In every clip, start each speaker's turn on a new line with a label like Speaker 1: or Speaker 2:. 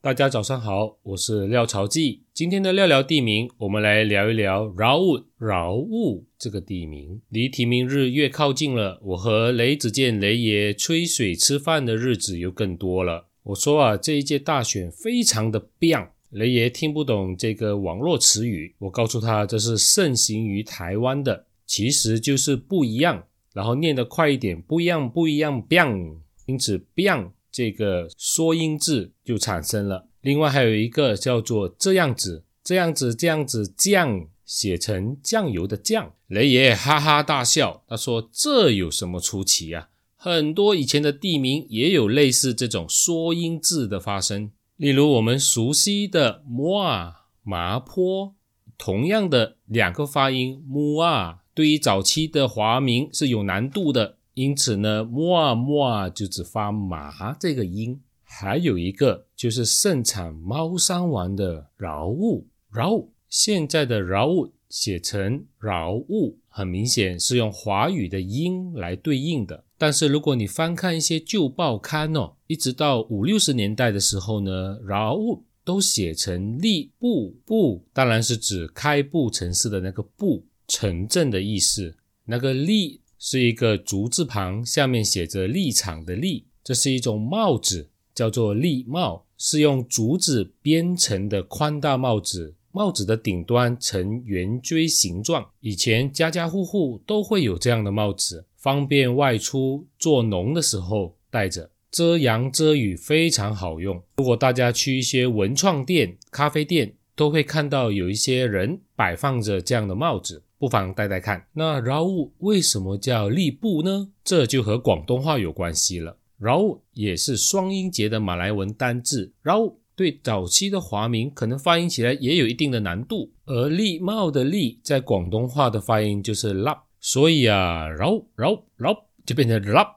Speaker 1: 大家早上好，我是廖朝记。今天的廖聊地名，我们来聊一聊饶务。饶务这个地名，离提名日越靠近了，我和雷子健雷爷吹水吃饭的日子又更多了。我说啊，这一届大选非常的 biang。雷爷听不懂这个网络词语，我告诉他这是盛行于台湾的，其实就是不一样。然后念得快一点，不一样，不一样，biang。因此，biang。这个缩音字就产生了。另外还有一个叫做这样子，这样子，这样子，酱写成酱油的酱。雷爷哈哈大笑，他说：“这有什么出奇啊？很多以前的地名也有类似这种缩音字的发生。例如我们熟悉的摩啊麻坡，同样的两个发音摩啊，对于早期的华名是有难度的。”因此呢，摸啊摸啊就只发麻这个音。还有一个就是盛产猫山王的饶物，饶物现在的饶物写成饶物，很明显是用华语的音来对应的。但是如果你翻看一些旧报刊哦，一直到五六十年代的时候呢，饶物都写成立布布，当然是指开埠城市的那个布城镇的意思，那个立。是一个竹字旁，下面写着立场的立，这是一种帽子，叫做立帽，是用竹子编成的宽大帽子，帽子的顶端呈圆锥形状。以前家家户户都会有这样的帽子，方便外出做农的时候戴着，遮阳遮雨非常好用。如果大家去一些文创店、咖啡店，都会看到有一些人摆放着这样的帽子。不妨戴戴看。那饶物为什么叫利布呢？这就和广东话有关系了。饶物也是双音节的马来文单字。饶物对早期的华名可能发音起来也有一定的难度。而利帽的利在广东话的发音就是 lap，所以啊，饶饶饶就变成 lap。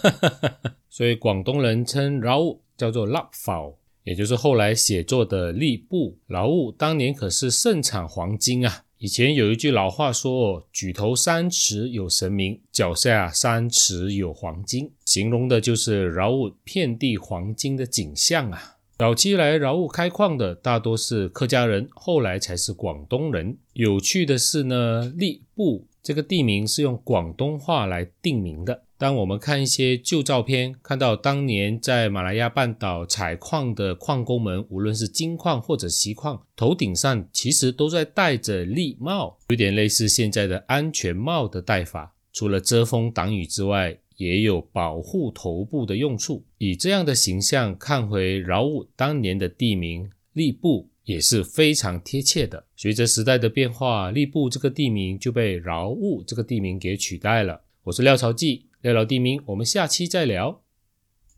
Speaker 1: 所以广东人称饶物叫做 lap f 也就是后来写作的利布。饶物当年可是盛产黄金啊。以前有一句老话说：“举头三尺有神明，脚下三尺有黄金”，形容的就是饶雾遍地黄金的景象啊。早期来饶雾开矿的大多是客家人，后来才是广东人。有趣的是呢，利布这个地名是用广东话来定名的。当我们看一些旧照片，看到当年在马来亚半岛采矿的矿工们，无论是金矿或者锡矿，头顶上其实都在戴着笠帽，有点类似现在的安全帽的戴法。除了遮风挡雨之外，也有保护头部的用处。以这样的形象看回饶务当年的地名利布，也是非常贴切的。随着时代的变化，利布这个地名就被饶务这个地名给取代了。我是廖朝记。聊聊地名，我们下期再聊。